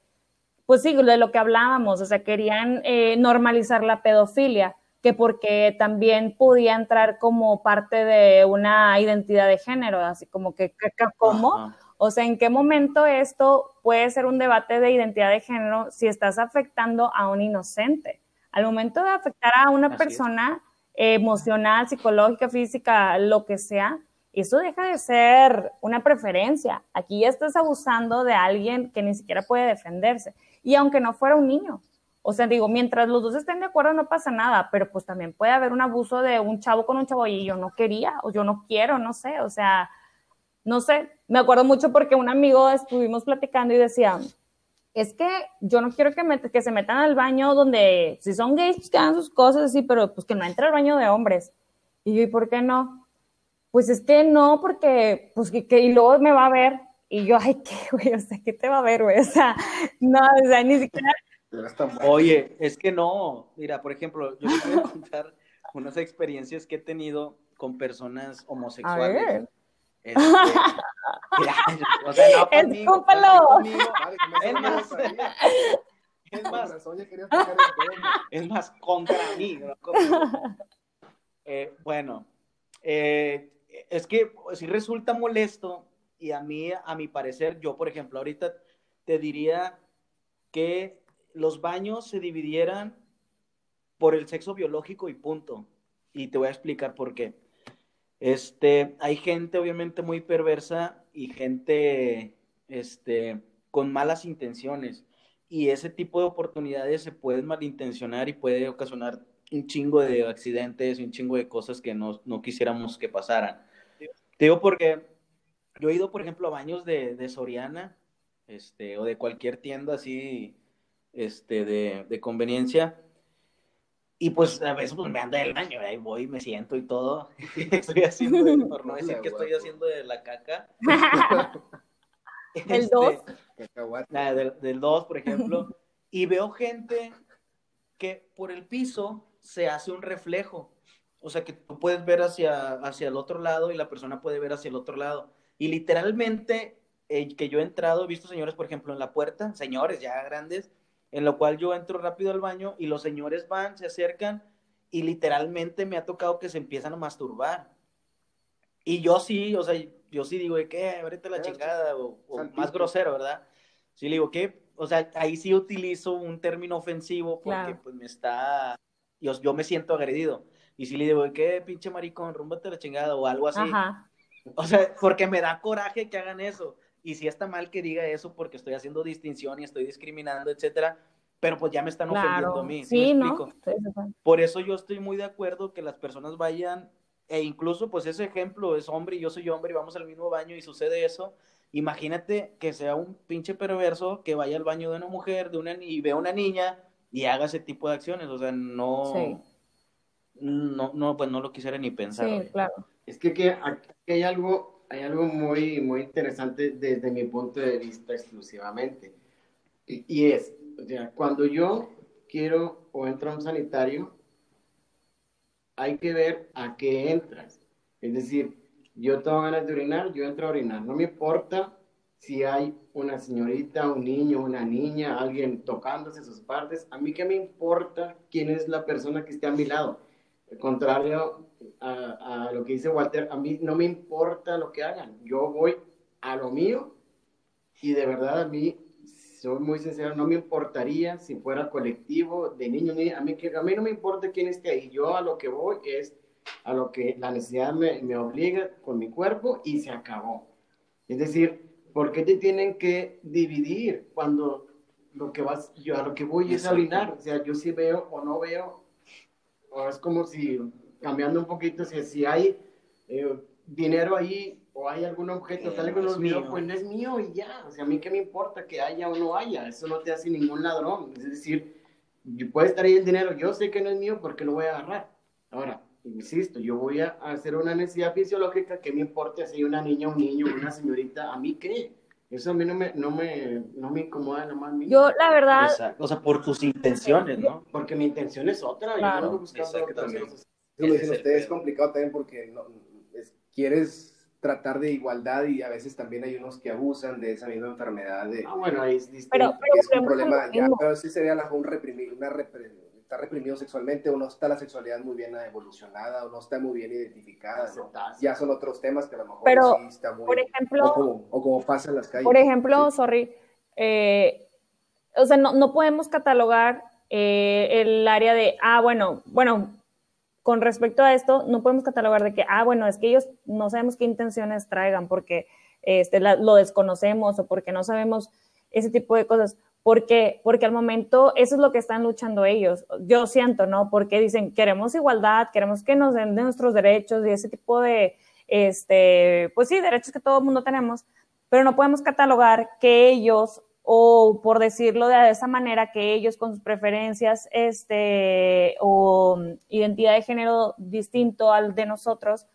pues sí, de lo que hablábamos, o sea, querían eh, normalizar la pedofilia, que porque también podía entrar como parte de una identidad de género, así como que, ¿cómo? O sea, ¿en qué momento esto puede ser un debate de identidad de género si estás afectando a un inocente? Al momento de afectar a una persona emocional, psicológica, física, lo que sea, eso deja de ser una preferencia. Aquí ya estás abusando de alguien que ni siquiera puede defenderse. Y aunque no fuera un niño. O sea, digo, mientras los dos estén de acuerdo no pasa nada, pero pues también puede haber un abuso de un chavo con un chavo y yo no quería o yo no quiero, no sé. O sea, no sé, me acuerdo mucho porque un amigo estuvimos platicando y decía, es que yo no quiero que, que se metan al baño donde, si son gays, pues que hagan sus cosas así, pero pues que no entre al baño de hombres. Y yo, ¿y por qué no? Pues es que no, porque, pues que, y luego me va a ver. Y yo, ay, ¿qué, güey? O sea, ¿qué te va a ver, güey? O sea, no, o sea, ni siquiera... Oye, es que no, mira, por ejemplo, yo te voy a contar unas experiencias que he tenido con personas homosexuales. Este, o sea, no conmigo, Es más, es más contra mí. Eh, bueno, eh, es que sí resulta molesto y a mí, a mi parecer, yo, por ejemplo, ahorita te diría que los baños se dividieran por el sexo biológico y punto. Y te voy a explicar por qué. Este, hay gente obviamente muy perversa y gente este, con malas intenciones. Y ese tipo de oportunidades se pueden malintencionar y puede ocasionar un chingo de accidentes y un chingo de cosas que no, no quisiéramos que pasaran. Te digo porque yo he ido, por ejemplo, a baños de, de Soriana este, o de cualquier tienda así este, de, de conveniencia. Y pues a veces pues, me anda el baño, ahí voy, me siento y todo. Estoy haciendo, de- por no decir que estoy haciendo de la caca. El Este, dos. Cacahuate. la del, del 2, por ejemplo, y veo gente que por el piso se hace un reflejo. O sea, que tú puedes ver hacia, hacia el otro lado y la persona puede ver hacia el otro lado. Y literalmente, eh, que yo he entrado, he visto señores, por ejemplo, en la puerta, señores ya grandes, en lo cual yo entro rápido al baño y los señores van, se acercan y literalmente me ha tocado que se empiezan a masturbar. Y yo sí, o sea, yo sí digo, ¿de qué? Ahorita la Claro, chingada, o, o más grosero, ¿verdad? Sí, le digo, ¿qué? O sea, ahí sí utilizo un término ofensivo porque Claro. pues me está, yo, yo me siento agredido. Y sí le digo, ¿qué pinche maricón? Rúmbate la chingada o algo así. Ajá. O sea, porque me da coraje que hagan eso. Y sí está mal que diga eso porque estoy haciendo distinción y estoy discriminando, etcétera. Pero pues ya me están ofendiendo Claro. a mí. ¿sí Sí, me ¿no? explico? Por eso yo estoy muy de acuerdo que las personas vayan, e incluso pues ese ejemplo es hombre y yo soy hombre y vamos al mismo baño y sucede eso. Imagínate que sea un pinche perverso que vaya al baño de una mujer de una, y vea a una niña y haga ese tipo de acciones. O sea, no, Sí. no, no, pues no lo quisiera ni pensar. Sí, claro. Es que aquí, aquí hay algo, hay algo muy, muy interesante desde mi punto de vista exclusivamente. Y, es, o cuando yo quiero o entro a un sanitario, hay que ver a qué entras. Es decir, yo tengo ganas de orinar, yo entro a orinar. No me importa si hay una señorita, un niño, una niña, alguien tocándose sus partes. A mí qué me importa quién es la persona que esté a mi lado. Contrario a, a lo que dice Walter, a mí no me importa lo que hagan. Yo voy a lo mío y de verdad a mí, soy muy sincero, no me importaría si fuera colectivo, de niños, ni a mí, que- a mí no me importa quién esté ahí. Yo a lo que voy es a lo que la necesidad me, me obliga con mi cuerpo y se acabó. Es decir, ¿por qué te tienen que dividir cuando lo que vas, yo a lo que voy es a orinar? O sea, yo sí veo o no veo, o es como si, cambiando un poquito, si, si hay eh, dinero ahí o hay algún objeto, Eh, sale con no es mío. pues no es mío y ya. O sea, a mí qué me importa que haya o no haya, eso no te hace ningún ladrón. Es decir, puede estar ahí el dinero, yo sé que no es mío porque lo voy a agarrar. Ahora, insisto, yo voy a hacer una necesidad fisiológica que me importa si hay una niña, un niño, una señorita, ¿a mí qué? Eso a mí no me, no me, no me incomoda lo más. Yo, la verdad, Exacto. O sea, por tus intenciones, ¿no? Porque mi intención es otra, yo Claro. no cosas. Como Ese dicen ustedes, es complicado también porque no, es- quieres tratar de igualdad y a veces también hay unos que abusan de esa misma enfermedad de, Ah, bueno, ahí es distinto. pero, pero que es un problema ya, pero sí sería la, un reprimir, una está reprimido sexualmente o no está la sexualidad muy bien evolucionada o no está muy bien identificada. Ya son otros temas que a lo mejor Pero, sí está muy... Por ejemplo, o, como, o como pasa en las calles. Por ejemplo, Sí. sorry, eh, o sea, no, no podemos catalogar eh, el área de, ah, bueno, bueno, con respecto a esto, no podemos catalogar de que, ah, bueno, es que ellos no sabemos qué intenciones traigan porque este, la- lo desconocemos o porque no sabemos ese tipo de cosas. Porque, porque al momento eso es lo que están luchando ellos. Yo siento, ¿no? Porque dicen, queremos igualdad, queremos que nos den de nuestros derechos y ese tipo de, este, pues sí, derechos que todo el mundo tenemos, pero no podemos catalogar que ellos, o por decirlo de esa manera, que ellos con sus preferencias este, o identidad de género distinto al de nosotros,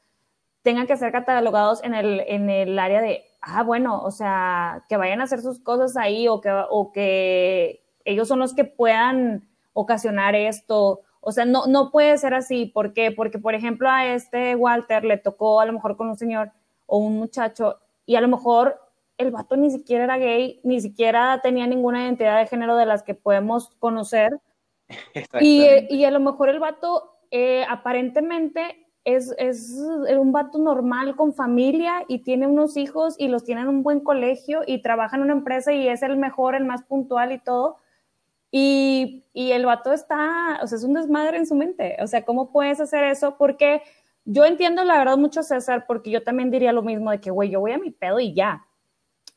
tengan que ser catalogados en el, en el área de, ah, bueno, o sea, que vayan a hacer sus cosas ahí o que, o que ellos son los que puedan ocasionar esto. O sea, no, no puede ser así. ¿Por qué? Porque, por ejemplo, a este Walter le tocó a lo mejor con un señor o un muchacho y a lo mejor el vato ni siquiera era gay, ni siquiera tenía ninguna identidad de género de las que podemos conocer. Y, y a lo mejor el vato eh, aparentemente es, es, un vato normal con familia y tiene unos hijos y los tiene en un buen colegio y trabaja en una empresa y es el mejor, el más puntual y todo. Y, y el vato está, o sea, es un desmadre en su mente. O sea, ¿cómo puedes hacer eso? Porque yo entiendo la verdad mucho César, porque yo también diría lo mismo de que, güey, yo voy a mi pedo y ya.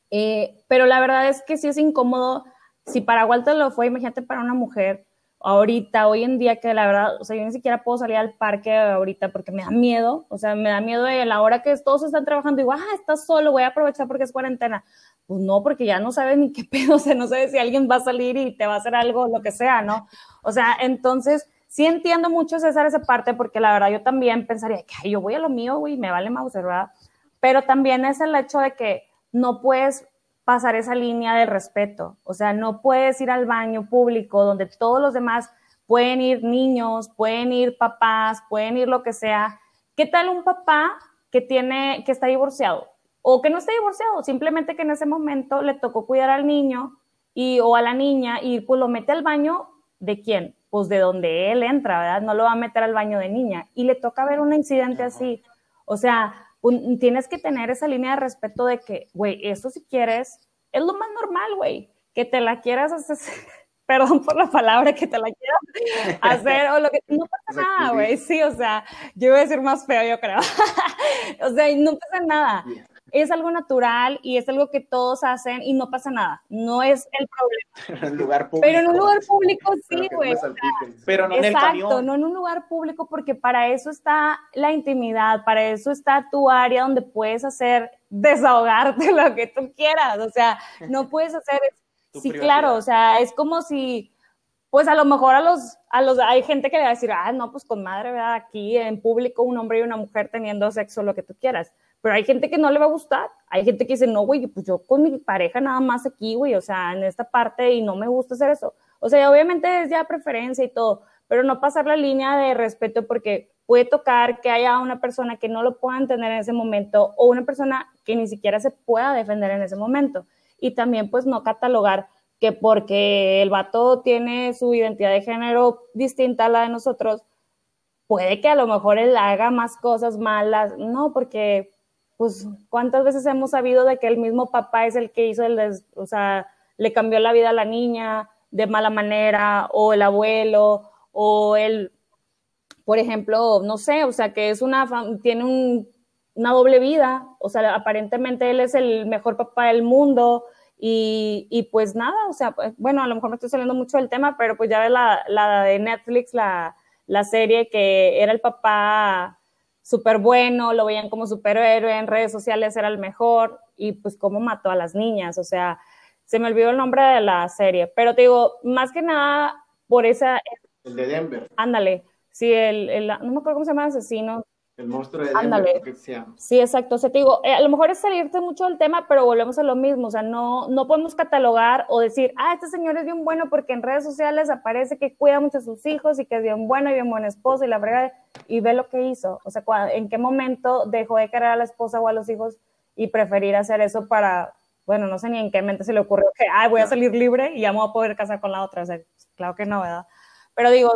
Eh, pero la verdad es que sí es incómodo. Si para Walter lo fue, imagínate para una mujer ahorita, hoy en día, que la verdad, o sea, yo ni siquiera puedo salir al parque ahorita porque me da miedo, o sea, me da miedo de la hora que todos están trabajando, digo, ah, estás solo, voy a aprovechar porque es cuarentena. Pues no, porque ya no sabes ni qué pedo, o sea, no sabes si alguien va a salir y te va a hacer algo, lo que sea, ¿no? O sea, entonces, sí entiendo mucho, César, esa parte, porque la verdad yo también pensaría que yo voy a lo mío, güey, me vale más, ¿verdad? Pero también es el hecho de que no puedes pasar esa línea de respeto. O sea, no puedes ir al baño público donde todos los demás pueden ir niños, pueden ir papás, pueden ir lo que sea. ¿Qué tal un papá que tiene, que está divorciado? O que no está divorciado, simplemente que en ese momento le tocó cuidar al niño y, o a la niña y pues lo mete al baño de quién? Pues de donde él entra, ¿verdad? No lo va a meter al baño de niña. Y le toca ver un incidente así. O sea, tienes que tener esa línea de respeto de que, güey, esto si quieres, es lo más normal, güey, que te la quieras hacer, perdón por la palabra, que te la quieras hacer o lo que, no pasa nada, güey, sí, o sea, yo voy a decir más feo, yo creo, o sea, no pasa nada, es algo natural y es algo que todos hacen y no pasa nada. No es el problema. en un lugar público. Pero en un lugar público sí, güey. pero no en el Exacto, no en un lugar público porque para eso está la intimidad, para eso está tu área donde puedes hacer desahogarte lo que tú quieras. O sea, no puedes hacer... sí, claro, o sea, es como si pues a lo mejor a los, a los, hay gente que le va a decir, ah, no, pues con madre, ¿verdad? Aquí en público un hombre y una mujer teniendo sexo, lo que tú quieras. Pero hay gente que no le va a gustar. Hay gente que dice, no, güey, pues yo con mi pareja nada más aquí, güey, o sea, en esta parte y no me gusta hacer eso. O sea, obviamente es ya preferencia y todo, pero no pasar la línea de respeto porque puede tocar que haya una persona que no lo pueda entender en ese momento o una persona que ni siquiera se pueda defender en ese momento. Y también pues no catalogar que porque el vato tiene su identidad de género distinta a la de nosotros, puede que a lo mejor él haga más cosas malas. No, porque pues cuántas veces hemos sabido de que el mismo papá es el que hizo el, o sea, le cambió la vida a la niña de mala manera, o el abuelo, o él, por ejemplo, no sé, o sea, que es una, tiene una doble vida, o sea, aparentemente él es el mejor papá del mundo, y, y, pues nada, o sea, pues, bueno, a lo mejor me estoy saliendo mucho del tema, pero pues ya ves la, la de Netflix, la, la serie que era el papá súper bueno, lo veían como superhéroe, en redes sociales era el mejor, y pues cómo mató a las niñas, o sea, se me olvidó el nombre de la serie, pero te digo, más que nada por esa... El de Denver. Ándale, sí, el, el no me acuerdo cómo se llama, asesino, el monstruo de Ándale. Sí, exacto. O sea, te digo, eh, a lo mejor es salirte mucho del tema, pero volvemos a lo mismo. O sea, no, no podemos catalogar o decir, ah, este señor es bien bueno porque en redes sociales aparece que cuida mucho a sus hijos y que es bien bueno y bien buen esposo y la verdad, y ve lo que hizo. O sea, en qué momento dejó de querer a la esposa o a los hijos y preferir hacer eso para, bueno, no sé ni en qué mente se le ocurrió que, ah, voy a salir libre y ya me voy a poder casar con la otra. O sea, claro que no, ¿verdad? Pero digo...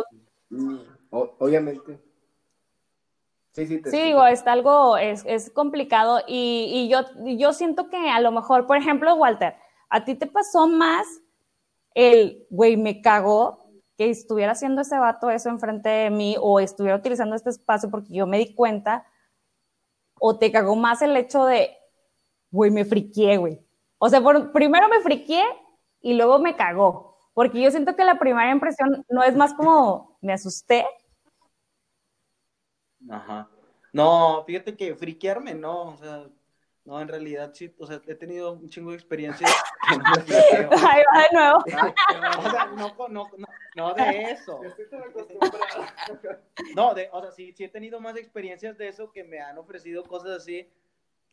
Mm, obviamente Sí, sí, sí digo, está algo, es, es complicado y, y, yo, yo siento que a lo mejor, por ejemplo, Walter, a ti te pasó más el, güey, me cagó que estuviera haciendo ese vato eso enfrente de mí o estuviera utilizando este espacio porque yo me di cuenta, o te cagó más el hecho de, güey, me friqué, güey. O sea, por, primero me friqué y luego me cagó, porque yo siento que la primera impresión no es más como me asusté, Ajá. No, fíjate que friquearme, no, o sea, no, en realidad sí, o sea, he tenido un chingo de experiencias. Ahí va de nuevo. o sea, no, no, no, no de eso. No, de, o sea, sí, sí he tenido más experiencias de eso que me han ofrecido cosas así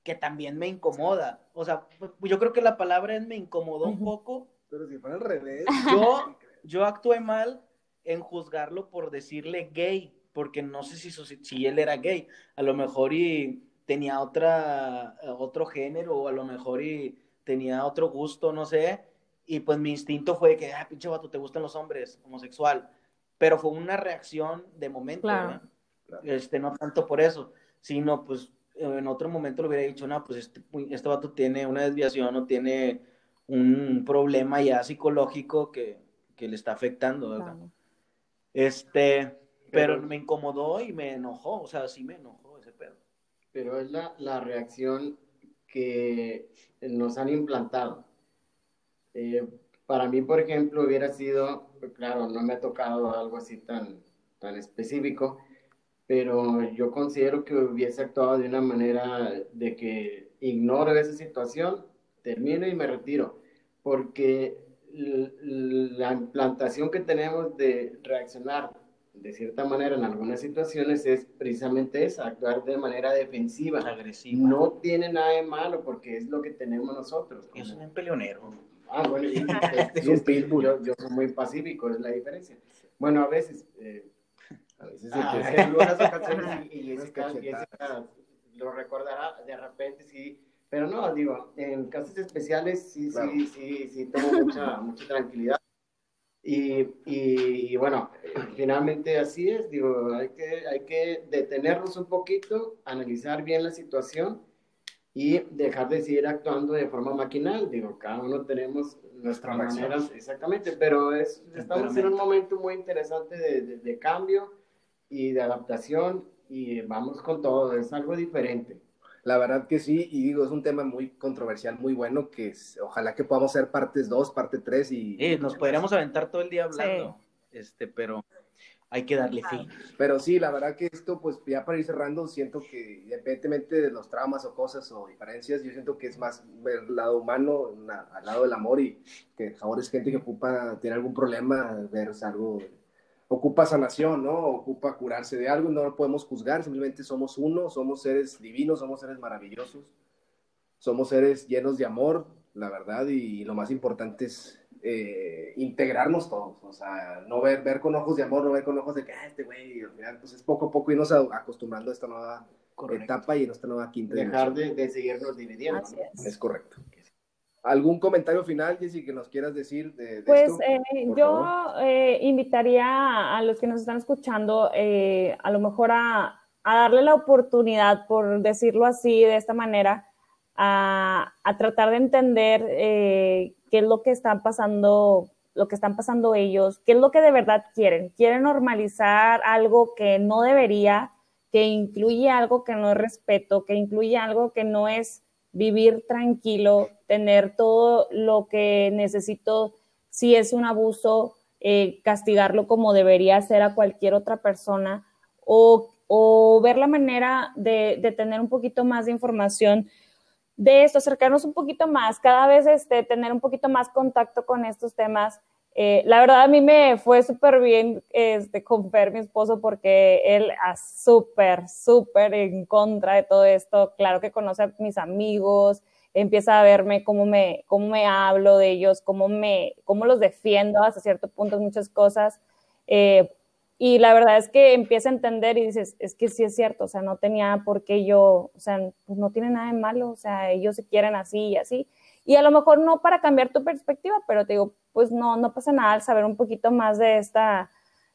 que también me incomoda. O sea, yo creo que la palabra es me incomodó un poco. Pero si fuera al revés. Yo, yo actué mal en juzgarlo por decirle gay porque no sé si, si él era gay, a lo mejor y tenía otra, otro género, o a lo mejor y tenía otro gusto, no sé, y pues mi instinto fue que, ah, pinche vato, te gustan los hombres, homosexual, pero fue una reacción de momento, Claro. este, no tanto por eso, sino pues en otro momento le hubiera dicho, no, pues este, este vato tiene una desviación o tiene un problema ya psicológico que, que le está afectando, ¿verdad? Claro. Este, pero Pero- me incomodó y me enojó, o sea, sí me enojó ese pedo. Pero es la, la reacción que nos han implantado. Eh, para mí, por ejemplo, hubiera sido, claro, no me ha tocado algo así tan, tan específico, pero yo considero que hubiese actuado de una manera de que ignoro esa situación, termino y me retiro, porque la implantación que tenemos de reaccionar de cierta manera en algunas situaciones es precisamente esa, actuar de manera defensiva. Agresivo. No tiene nada de malo porque es lo que tenemos nosotros. Yo soy un peleonero. Ah, bueno, y- Es y un es que pitbull. yo, yo soy muy pacífico, es la diferencia. Bueno, a veces, eh, A veces ah, sí en algunas ocasiones, y, y Unas Jessica. Jessica lo recordará de repente, sí. Pero no, digo, en casos especiales sí, Claro. sí, sí, sí, tengo mucha, mucha tranquilidad. Y, y, y bueno, finalmente así es, digo, hay que, hay que detenernos un poquito, analizar bien la situación y dejar de seguir actuando de forma maquinal. Digo, cada uno tenemos nuestras maneras, exactamente, pero es, estamos en un momento muy interesante de, de- de cambio y de adaptación y vamos con todo, es algo diferente. La verdad que sí, y digo, es un tema muy controversial, muy bueno, que es- ojalá que podamos hacer partes 2, parte 3 y... Eh, nos podríamos aventar todo el día hablando, este, pero hay que darle fin. Pero sí, la verdad que esto, pues ya para ir cerrando, siento que independientemente de los traumas o cosas o diferencias, yo siento que es más ver el lado humano, al lado del amor y que ahora es gente que ocupa, tiene algún problema, ver algo, ocupa sanación, ¿no? Ocupa curarse de algo, no lo podemos juzgar, simplemente somos uno, somos seres divinos, somos seres maravillosos, somos seres llenos de amor, la verdad, y lo más importante es eh, integrarnos todos, o sea, no ver, ver con ojos de amor, no ver con ojos de que, ah, este güey, al final, pues es poco a poco irnos a- acostumbrando a esta nueva etapa y en esta nueva quinta Dejar de, de seguirnos dividiendo. Así ¿no? es. Es correcto. ¿Algún comentario final, Jessy, que nos quieras decir de, de Pues esto? eh, yo eh, invitaría a, los que nos están escuchando eh, a lo mejor a, a darle la oportunidad, por decirlo así, de esta manera, a, a tratar de entender eh, qué es lo que están pasando, lo que están pasando ellos, qué es lo que de verdad quieren. Quieren normalizar algo que no debería, que incluye algo que no es respeto, que incluye algo que no es vivir tranquilo, tener todo lo que necesito, si es un abuso, eh, castigarlo como debería ser a cualquier otra persona, o, o ver la manera de, de, tener un poquito más de información de esto, acercarnos un poquito más, cada vez este, tener un poquito más contacto con estos temas. Eh, la verdad a mí me fue súper bien este, con Fer, mi esposo, porque él es súper, súper en contra de todo esto. Claro que conoce a mis amigos, empieza a verme cómo me, cómo me hablo de ellos, cómo, me, cómo los defiendo hasta cierto punto, muchas cosas. Eh, y la verdad es que empieza a entender y dices, es que sí es cierto, o sea, no tenía por qué yo, o sea, pues no tiene nada de malo, o sea, ellos se quieren así y así. Y a lo mejor no para cambiar tu perspectiva, pero te digo, pues no, no pasa nada al saber un poquito más de esta,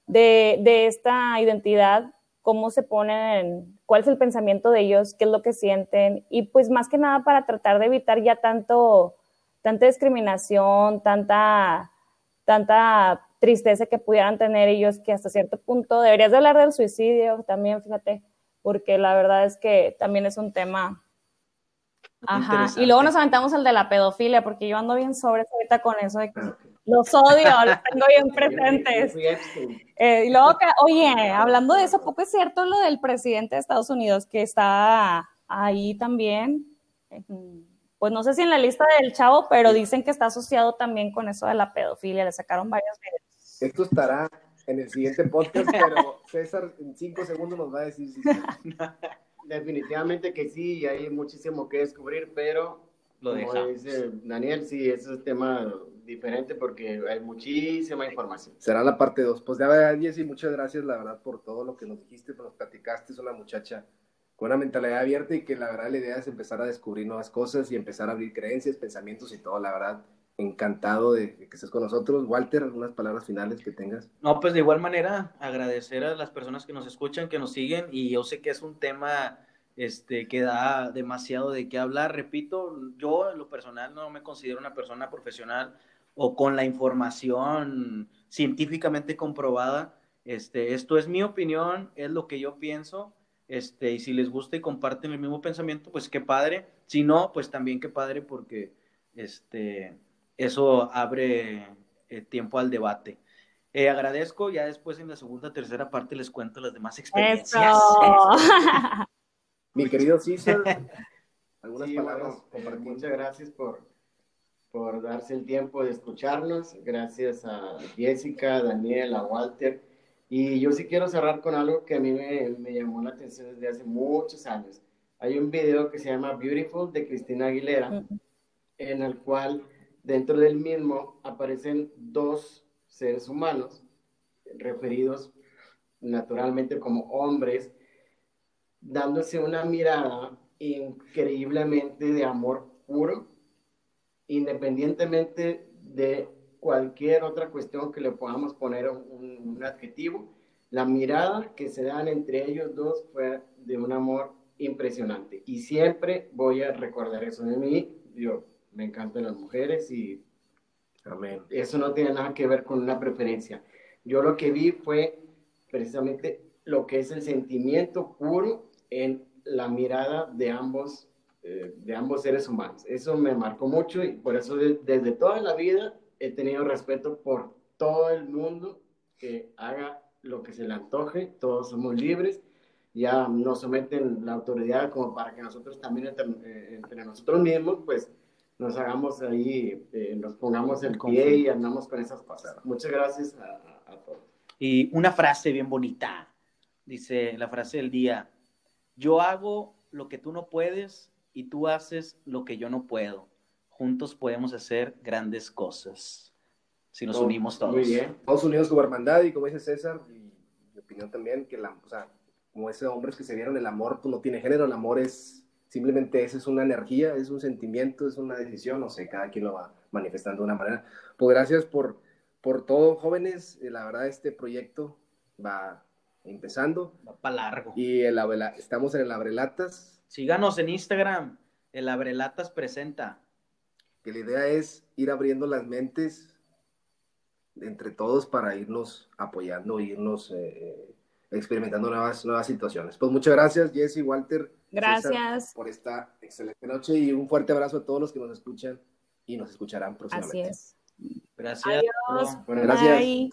de, de esta identidad, cómo se ponen, cuál es el pensamiento de ellos, qué es lo que sienten, y pues más que nada para tratar de evitar ya tanto, tanta discriminación, tanta, tanta tristeza que pudieran tener ellos, que hasta cierto punto deberías de hablar del suicidio también, fíjate, porque la verdad es que también es un tema Ajá, y luego nos aventamos el de la pedofilia, porque yo ando bien sobre ahorita con eso de que los odio, los tengo bien presentes. Eh, y luego, que, oye, hablando de eso, poco es cierto lo del presidente de Estados Unidos que está ahí también. Pues no sé si en la lista del chavo, pero dicen que está asociado también con eso de la pedofilia. Le sacaron varios videos. Esto estará en el siguiente podcast, pero César en cinco segundos nos va a decir si Definitivamente que sí, y hay muchísimo que descubrir, pero lo como dejamos. dice Daniel, sí, ese es un tema diferente porque hay muchísima información. Será la parte 2. Pues ya, Jessy, muchas gracias, la verdad, por todo lo que nos dijiste, nos platicaste. Es una muchacha con una mentalidad abierta y que la verdad la idea es empezar a descubrir nuevas cosas y empezar a abrir creencias, pensamientos y todo, la verdad. Encantado de que estés con nosotros. Walter, algunas palabras finales que tengas. No, pues de igual manera, agradecer a las personas que nos escuchan, que nos siguen, y yo sé que es un tema este, que da demasiado de qué hablar. Repito, yo en lo personal no me considero una persona profesional o con la información científicamente comprobada. Este, esto es mi opinión, es lo que yo pienso este, y si les gusta y comparten el mismo pensamiento, pues qué padre. Si no, pues también qué padre porque este, eso abre eh, tiempo al debate. Eh, agradezco, ya después en la segunda, tercera parte les cuento las demás experiencias. Mi querido César, algunas palabras. muchas gracias por, por darse el tiempo de escucharnos. Gracias a Jessica, Daniel, a Walter y yo sí quiero cerrar con algo que a mí me, me, llamó la atención desde hace muchos años. Hay un video que se llama Beautiful de Cristina Aguilera, en el cual dentro del mismo aparecen dos seres humanos, referidos naturalmente como hombres, dándose una mirada increíblemente de amor puro, independientemente de cualquier otra cuestión que le podamos poner un, adjetivo. La mirada que se dan entre ellos dos fue de un amor impresionante. Y siempre voy a recordar eso de mí. Yo me encantan las mujeres y Amén. eso no tiene nada que ver con una preferencia. Yo lo que vi fue precisamente lo que es el sentimiento puro en la mirada de ambos, eh, de ambos seres humanos. Eso me marcó mucho y por eso desde toda la vida he tenido respeto por todo el mundo que haga lo que se le antoje, todos somos libres, ya nos someten la autoridad como para que nosotros también entre, eh, nosotros mismos, pues nos hagamos ahí, eh, nos pongamos el pie y andamos con esas cosas. Muchas gracias a, a todos. Y una frase bien bonita, dice la frase del día, yo hago lo que tú no puedes y tú haces lo que yo no puedo juntos podemos hacer grandes cosas. Si nos unimos todos. Muy bien. Todos unidos como hermandad y como dice César, y mi opinión también, que la, o sea, como ese hombres que se vieron, el amor pues, no tiene género, el amor es simplemente eso, es una energía, es un sentimiento, es una decisión, no sé, cada quien lo va manifestando de una manera. Pues gracias por, por todo, jóvenes, eh, la verdad este proyecto va empezando. Va para largo. Y el, estamos en el Abrelatas. Síganos en Instagram, el Abrelatas presenta que la idea es ir abriendo las mentes entre todos para irnos apoyando, irnos eh, experimentando nuevas, nuevas situaciones. Pues muchas gracias, Jesse, Walter. Gracias. por esta excelente noche y un fuerte abrazo a todos los que nos escuchan y nos escucharán próximamente. Así es. Gracias. Adiós. Gracias.